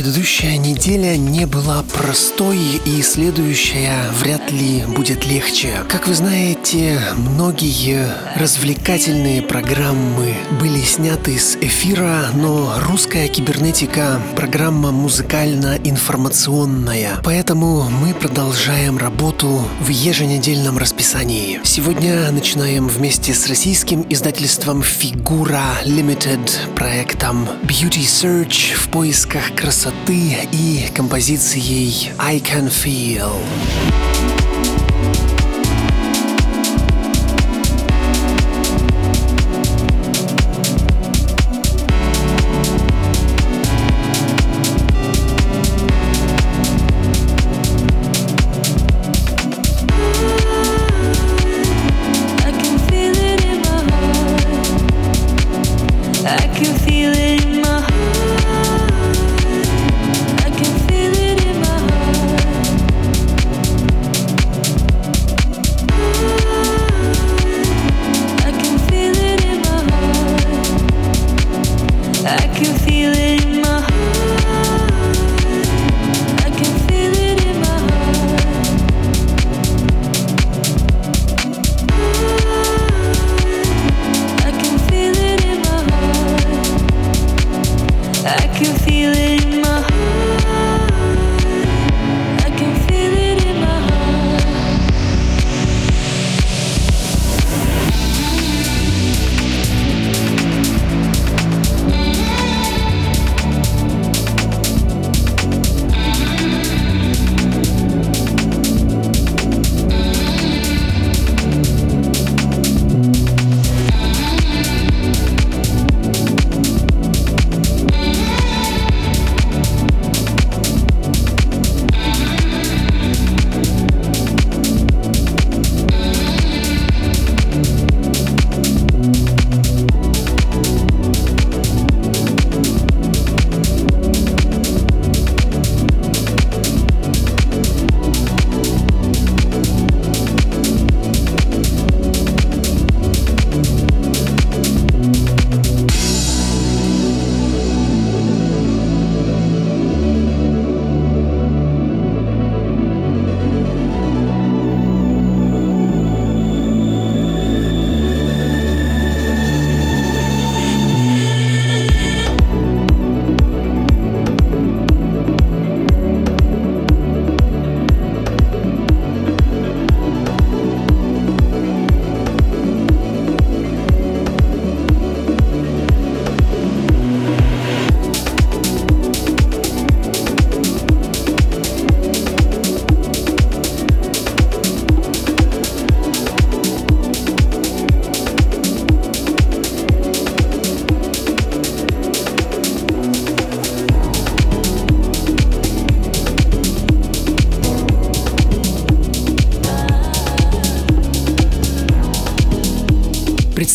Предыдущая неделя не была простой, и следующая вряд ли будет легче. Как вы знаете, многие развлекательные программы были сняты с эфира, но русская кибернетика – программа музыкально-информационная. Поэтому мы продолжаем работу в еженедельном расписании. Сегодня начинаем вместе с российским издательством Фигура Limited проектом Beauty Search в поисках красоты и композицией I Can Feel.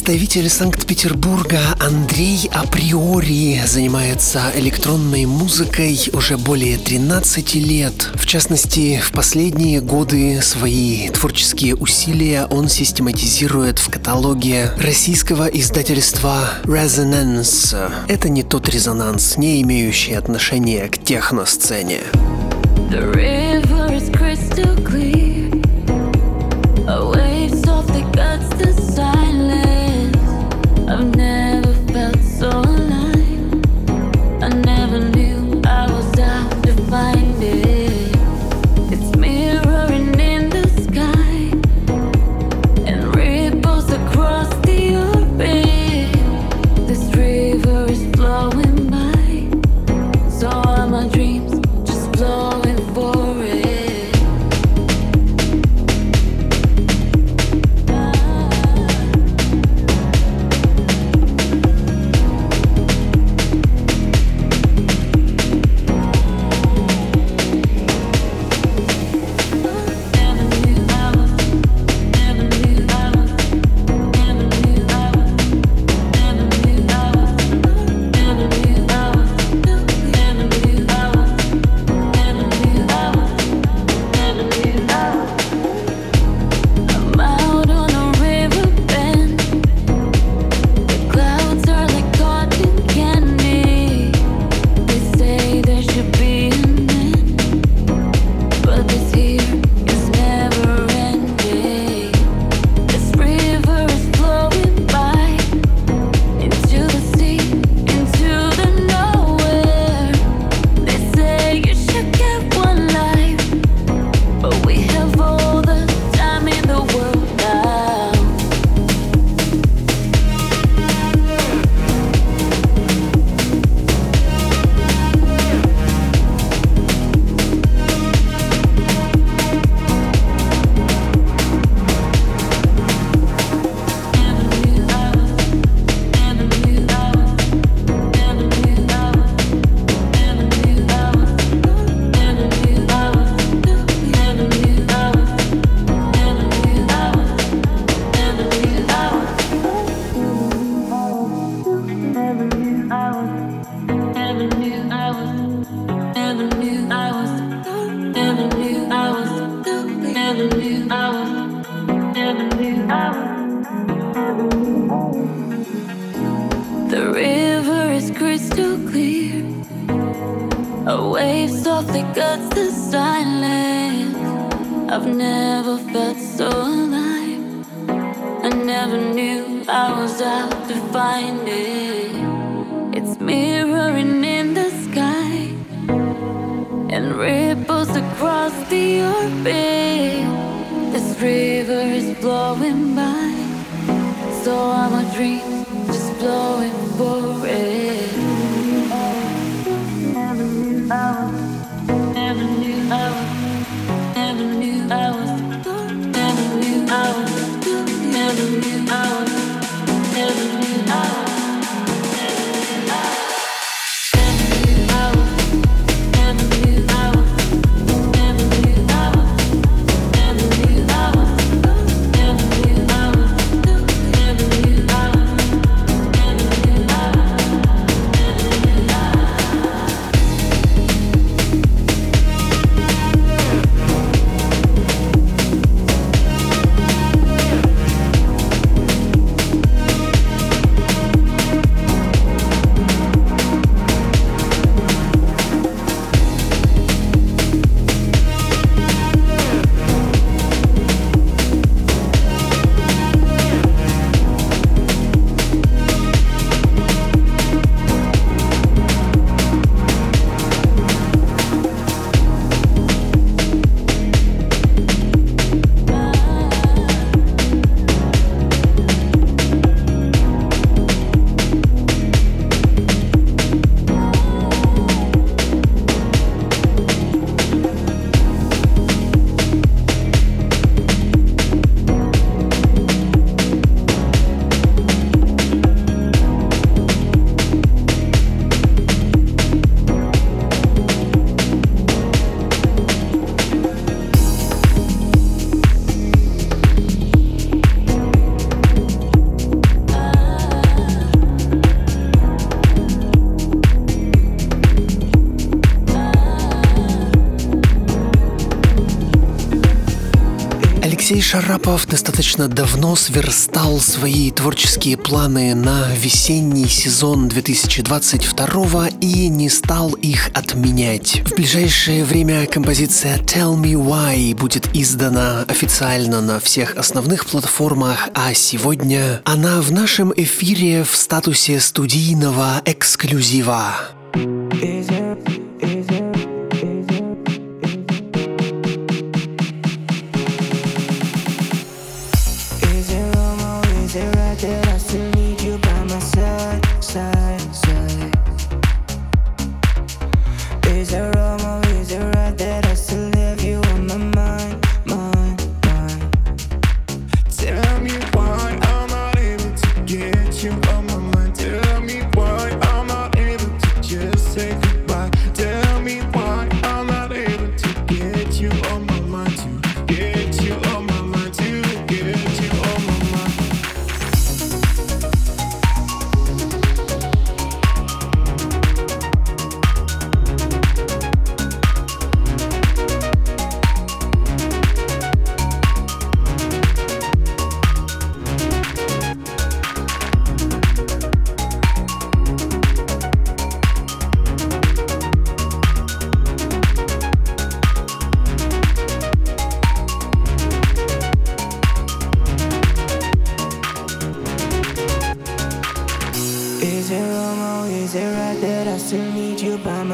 Представитель Санкт-Петербурга Андрей Априори занимается электронной музыкой уже более 13 лет. В частности, в последние годы свои творческие усилия он систематизирует в каталоге российского издательства Resonance. Это не тот резонанс, не имеющий отношения к техносцене. The river is crystal clear. crystal clear. A wave softly cuts the silence. I've never felt so alive. I never knew I was out to find it. It's mirroring in the sky and ripples across the orbit. This river is blowing by, so I'm a dream just blowing for it. Достаточно давно сверстал свои творческие планы на весенний сезон 2022 и не стал их отменять. В ближайшее время композиция Tell Me Why будет издана официально на всех основных платформах, а сегодня она в нашем эфире в статусе студийного эксклюзива. Is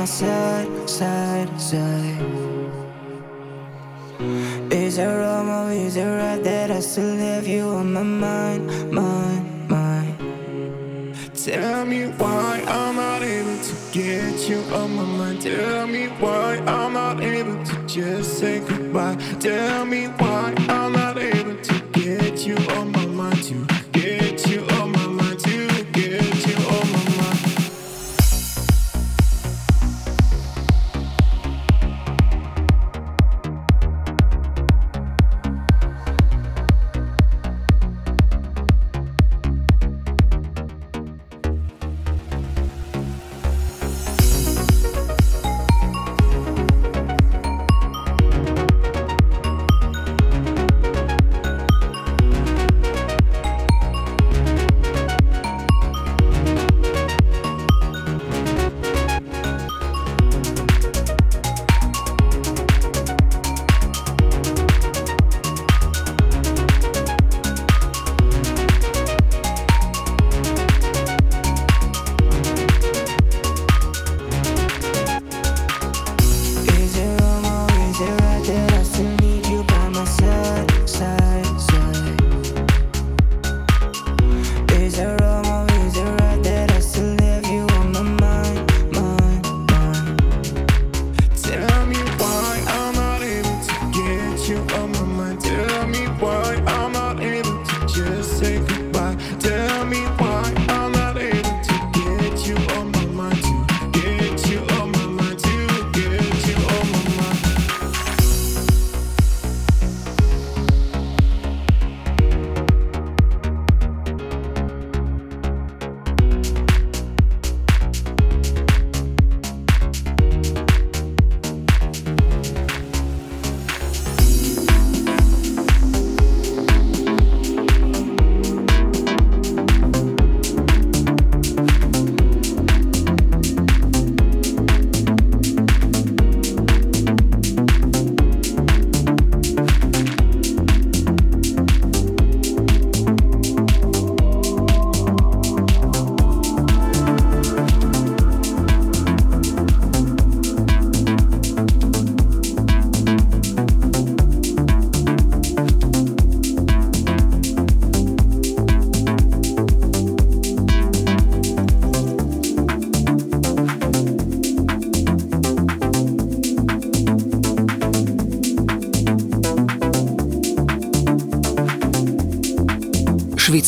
my sad, sad, sad. Is it wrong or is it right that I still have you on my mind, mind, mind? Tell me why I'm not able to get you on my mind. Tell me why I'm not able to just say goodbye. Tell me you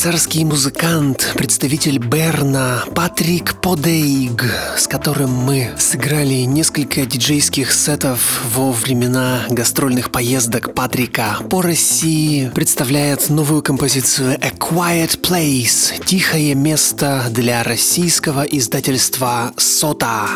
швейцарский музыкант, представитель Берна Патрик Подейг, с которым мы сыграли несколько диджейских сетов во времена гастрольных поездок Патрика по России, представляет новую композицию A Quiet Place – тихое место для российского издательства «Сота».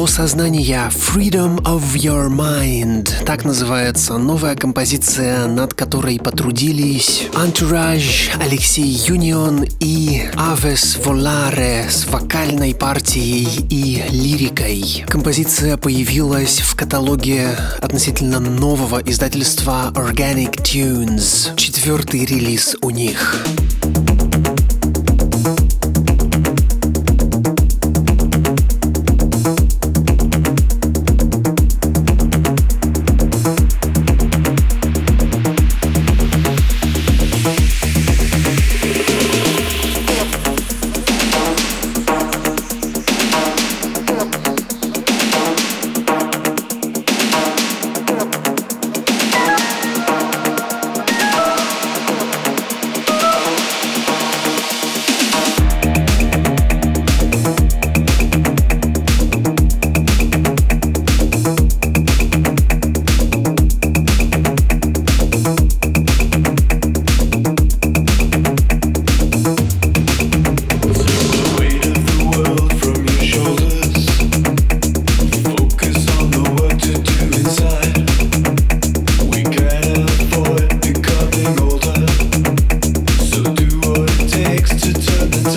Его сознания «Freedom of Your Mind». Так называется новая композиция, над которой потрудились Entourage, Алексей Юнион и Aves Volare с вокальной партией и лирикой. Композиция появилась в каталоге относительно нового издательства Organic Tunes. Четвертый релиз у них.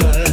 good.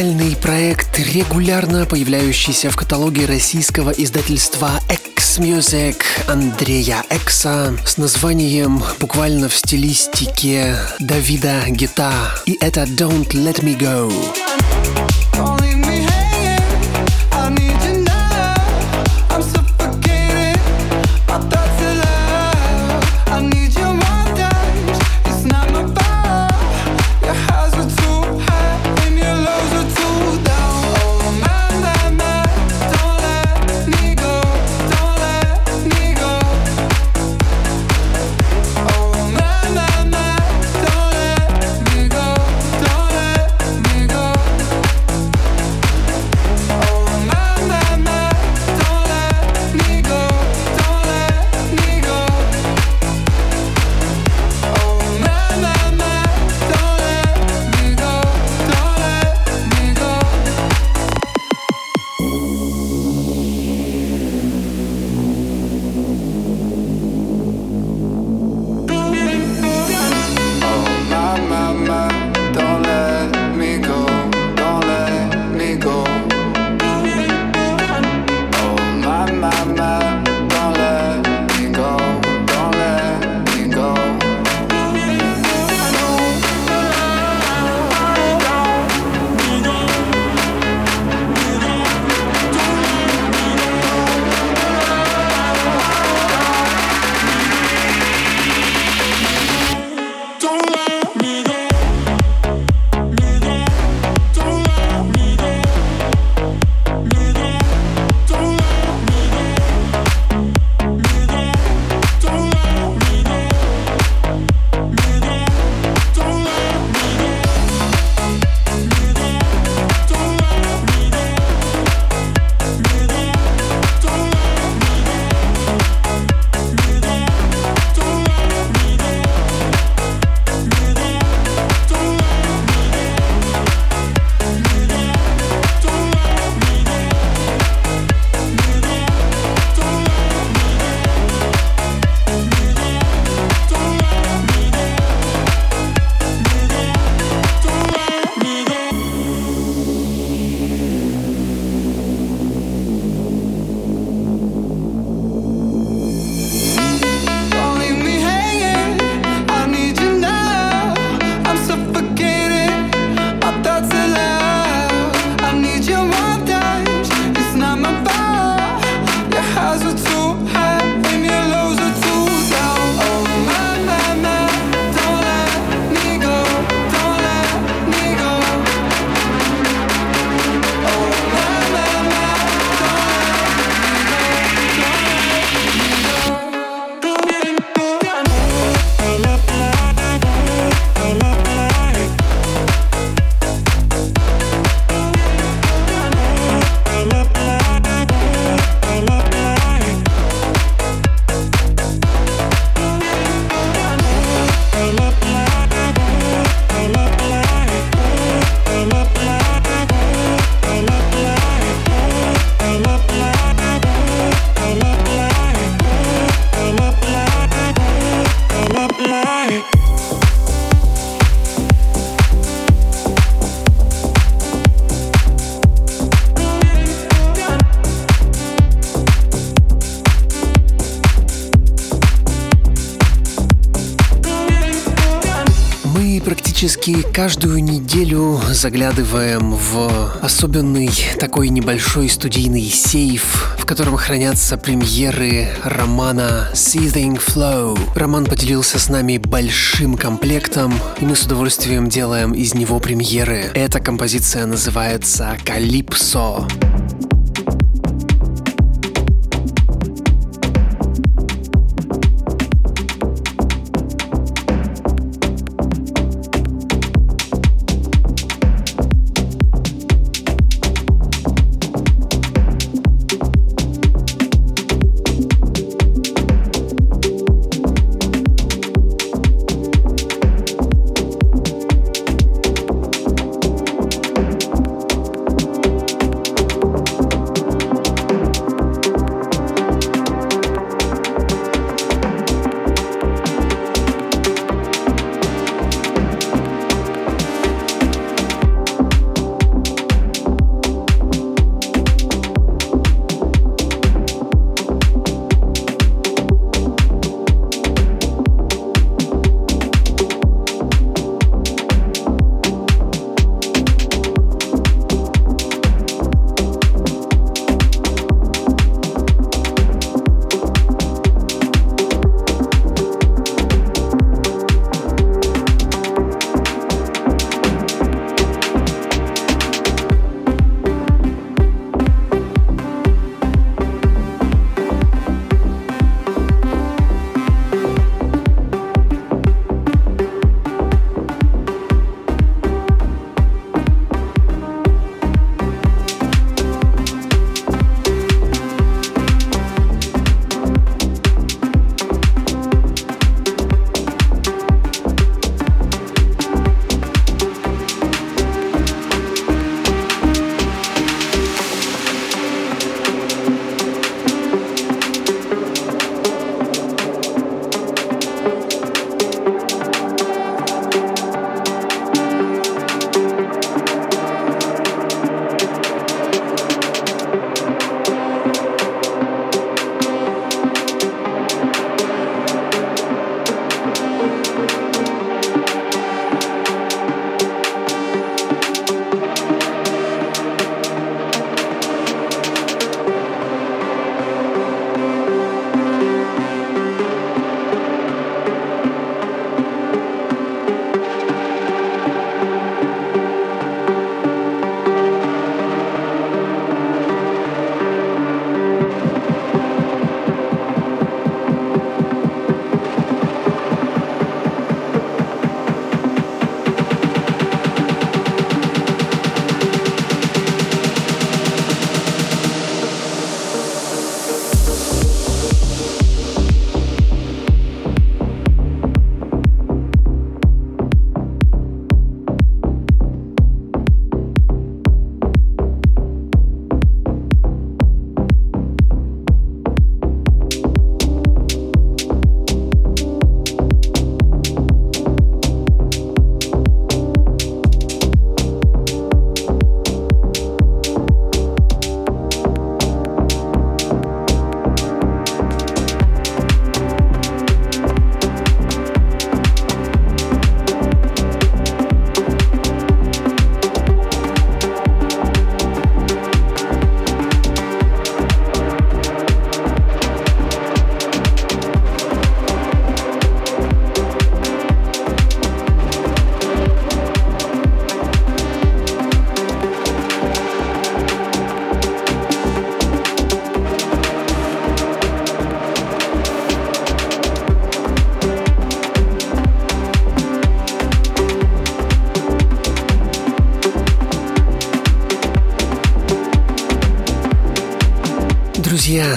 Музыкальный проект, регулярно появляющийся в каталоге российского издательства X-Music Андрея Экса с названием буквально в стилистике Давида Гита. И это Don't Let Me Go. Практически каждую неделю заглядываем в особенный такой небольшой студийный сейф, в котором хранятся премьеры романа Seething Flow. Роман поделился с нами большим комплектом, и мы с удовольствием делаем из него премьеры. Эта композиция называется «Калипсо». друзья,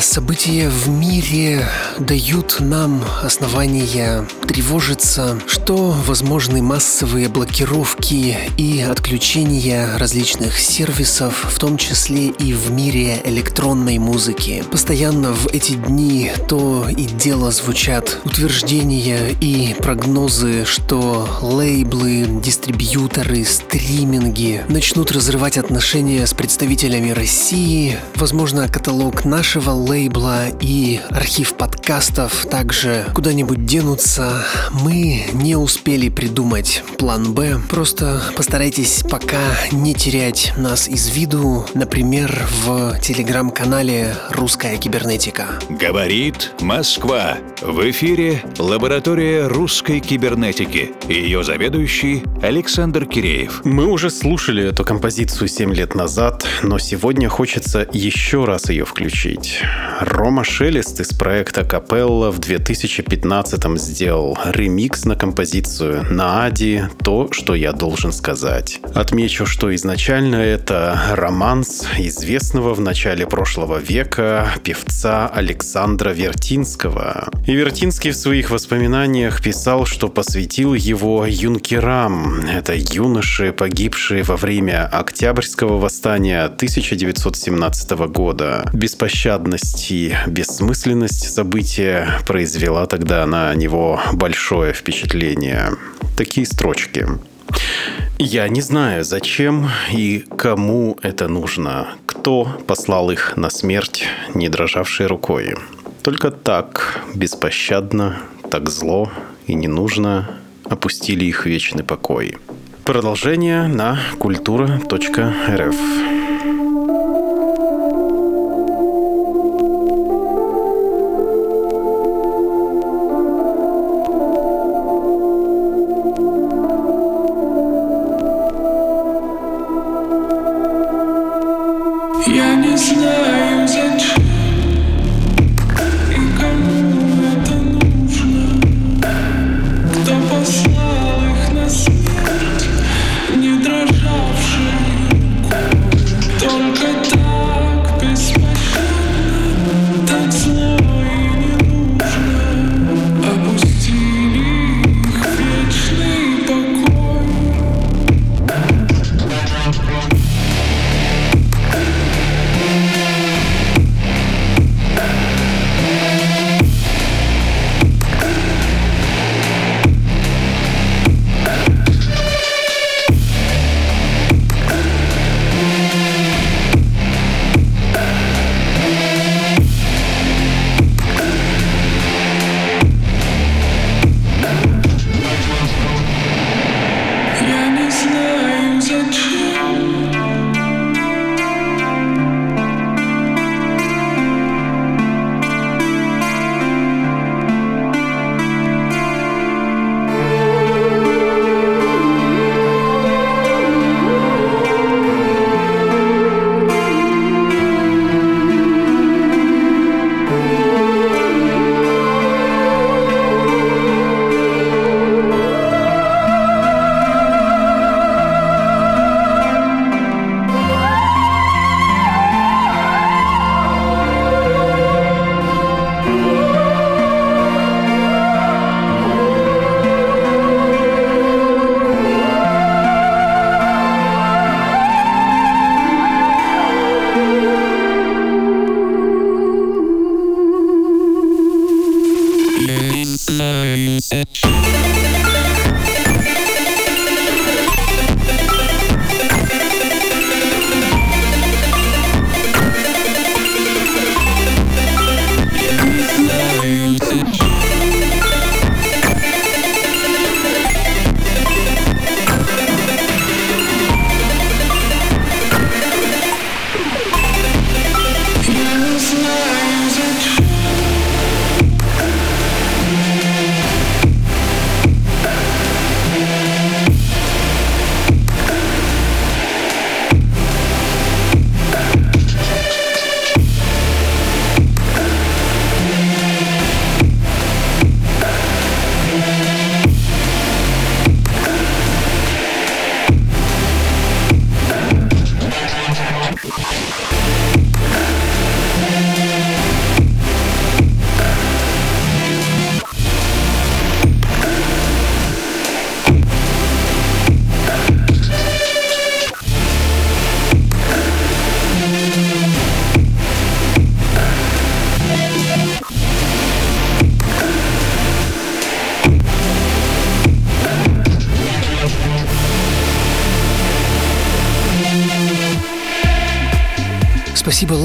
события в мире дают нам основания тревожиться, что возможны массовые блокировки и отключения различных сервисов, в том числе и в мире электронной музыки. Постоянно в эти дни то и дело звучат утверждения и прогнозы, что лейблы, дистрибьюторы, стриминги начнут разрывать отношения с представителями России. Возможно, каталог нашего лейбла и архив подкастов также куда-нибудь денутся. Мы не успели придумать план «Б». Просто постарайтесь пока не терять нас из виду, например, в телеграм-канале «Русская кибернетика». Говорит Москва. В эфире лаборатория русской кибернетики. Ее заведующий Александр Киреев. Мы уже слушали эту композицию 7 лет назад, но сегодня хочется еще раз ее включить. Рома Шелест из проекта Капелла в 2015 сделал ремикс на композицию на Ади «То, что я должен сказать». Отмечу, что изначально это романс известного в начале прошлого века певца Александра Вертинского. И Вертинский в своих воспоминаниях писал, что посвятил его юнкерам. Это юноши, погибшие во время Октябрьского восстания 1917 года. Беспощадность и бессмысленность события произвела тогда на него большое впечатление. Такие строчки. Я не знаю, зачем и кому это нужно. Кто послал их на смерть, не дрожавшей рукой. Только так, беспощадно, так зло и не нужно опустили их вечный покой. Продолжение на культура.рф.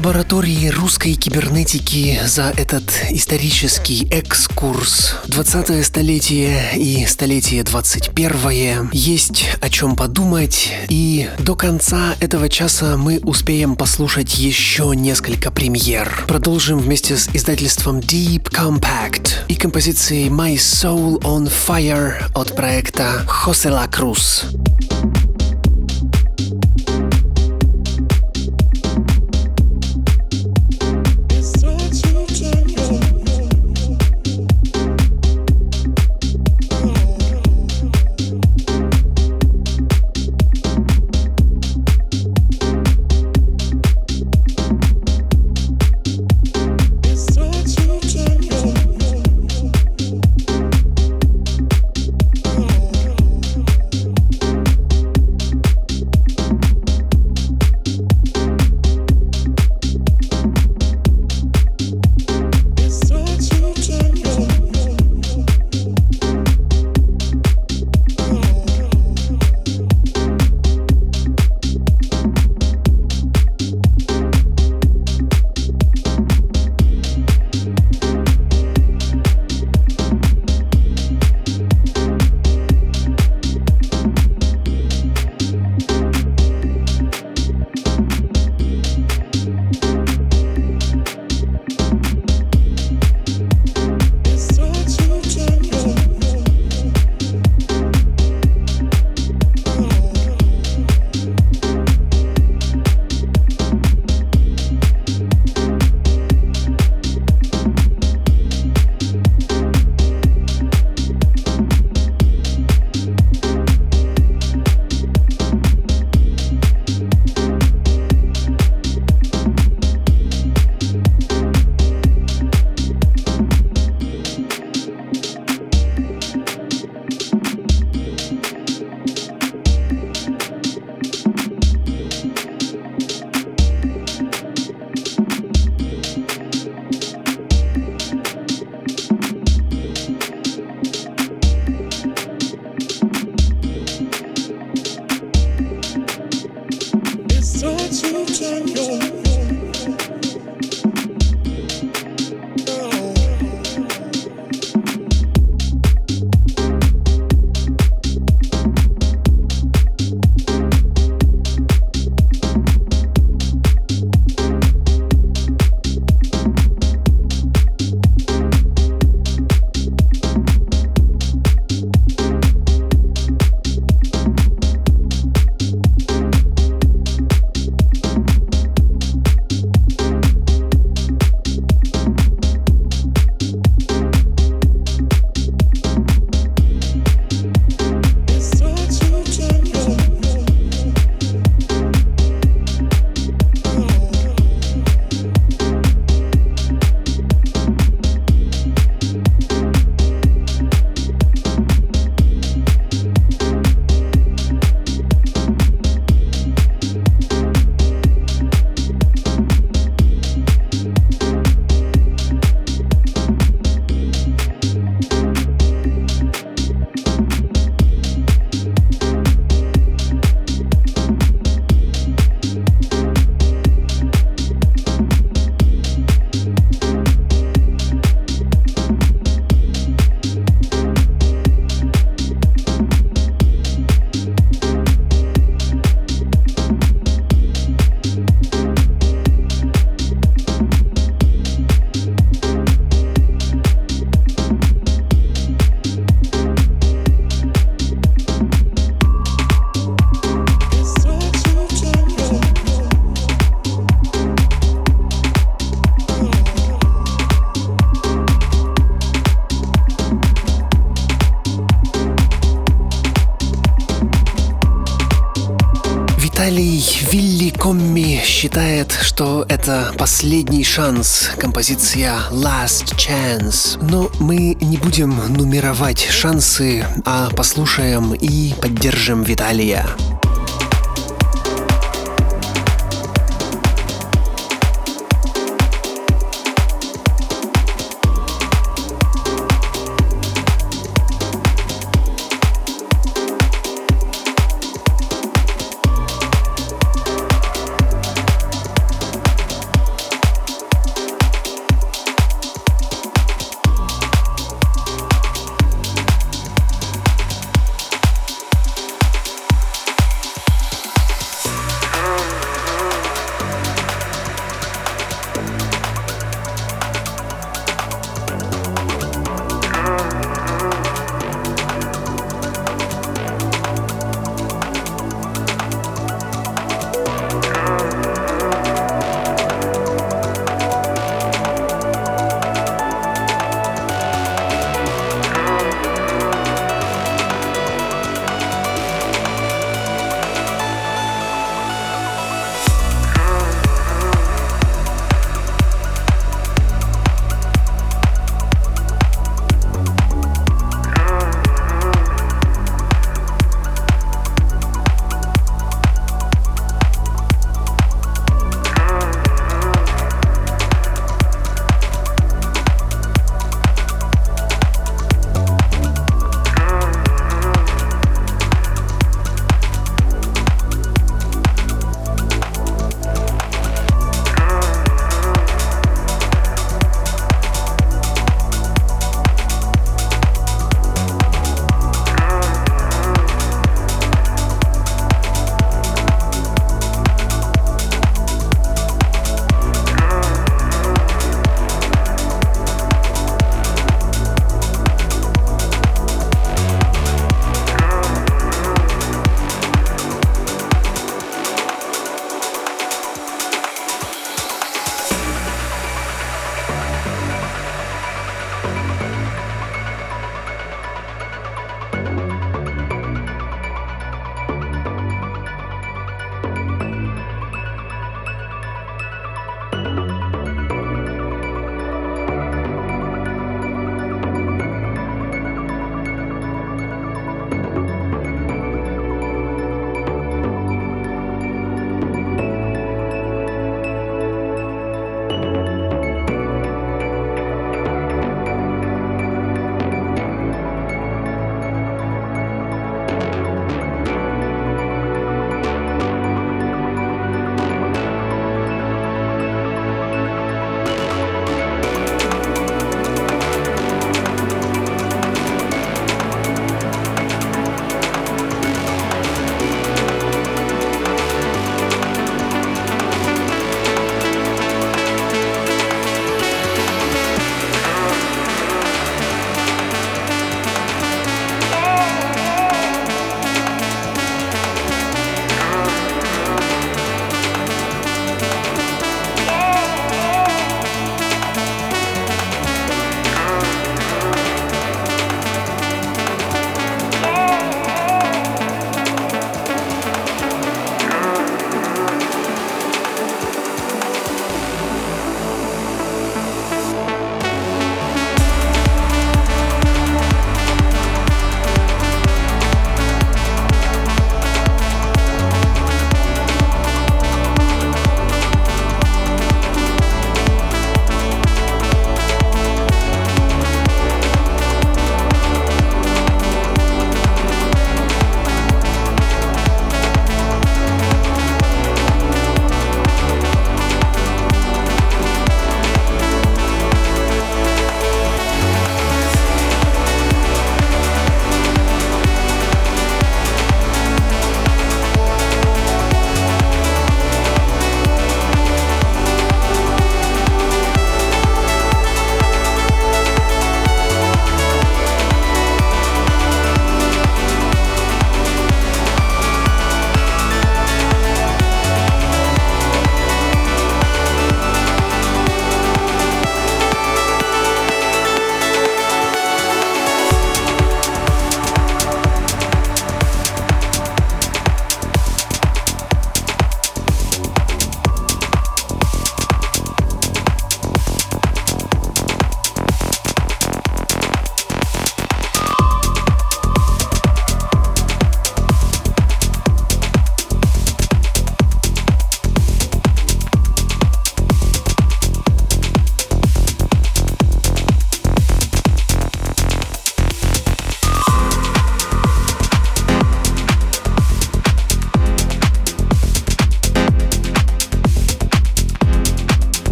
лаборатории русской кибернетики за этот исторический экскурс. 20 столетие и столетие 21 есть о чем подумать, и до конца этого часа мы успеем послушать еще несколько премьер. Продолжим вместе с издательством Deep Compact и композицией My Soul on Fire от проекта José La Cruz. Последний шанс, композиция Last Chance. Но мы не будем нумеровать шансы, а послушаем и поддержим Виталия.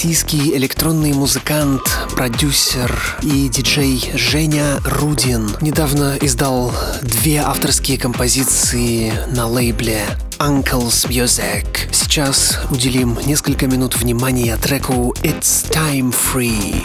Российский электронный музыкант, продюсер и диджей Женя Рудин, недавно издал две авторские композиции на лейбле Uncle's Music. Сейчас уделим несколько минут внимания треку It's Time Free.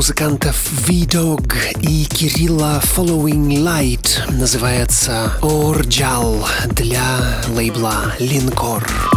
Музыкантов V-Dog и Кирилла Following Light называется Орджал для лейбла Линкор.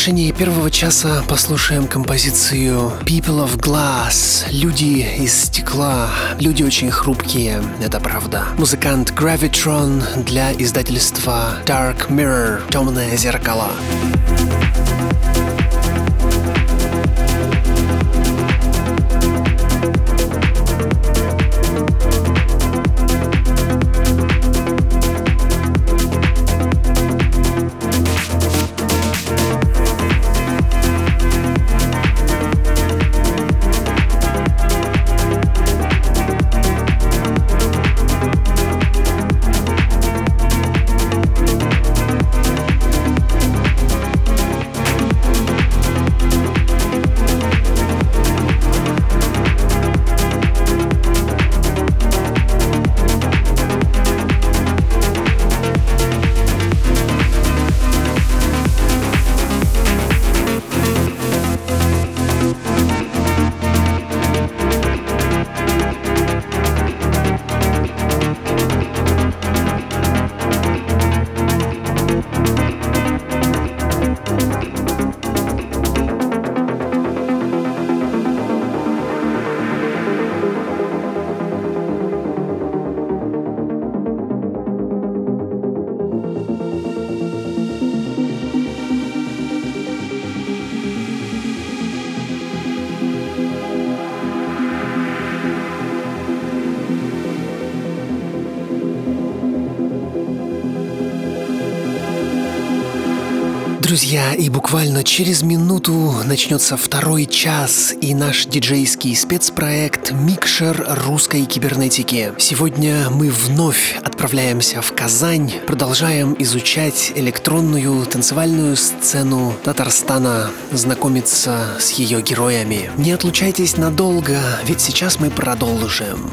Завершении первого часа послушаем композицию People of Glass. Люди из стекла. Люди очень хрупкие, это правда. Музыкант Gravitron для издательства Dark Mirror. Темное зеркало. Друзья, и буквально через минуту начнется второй час и наш диджейский спецпроект «Микшер русской кибернетики». Сегодня мы вновь отправляемся в Казань, продолжаем изучать электронную танцевальную сцену Татарстана, знакомиться с ее героями. Не отлучайтесь надолго, ведь сейчас мы продолжим.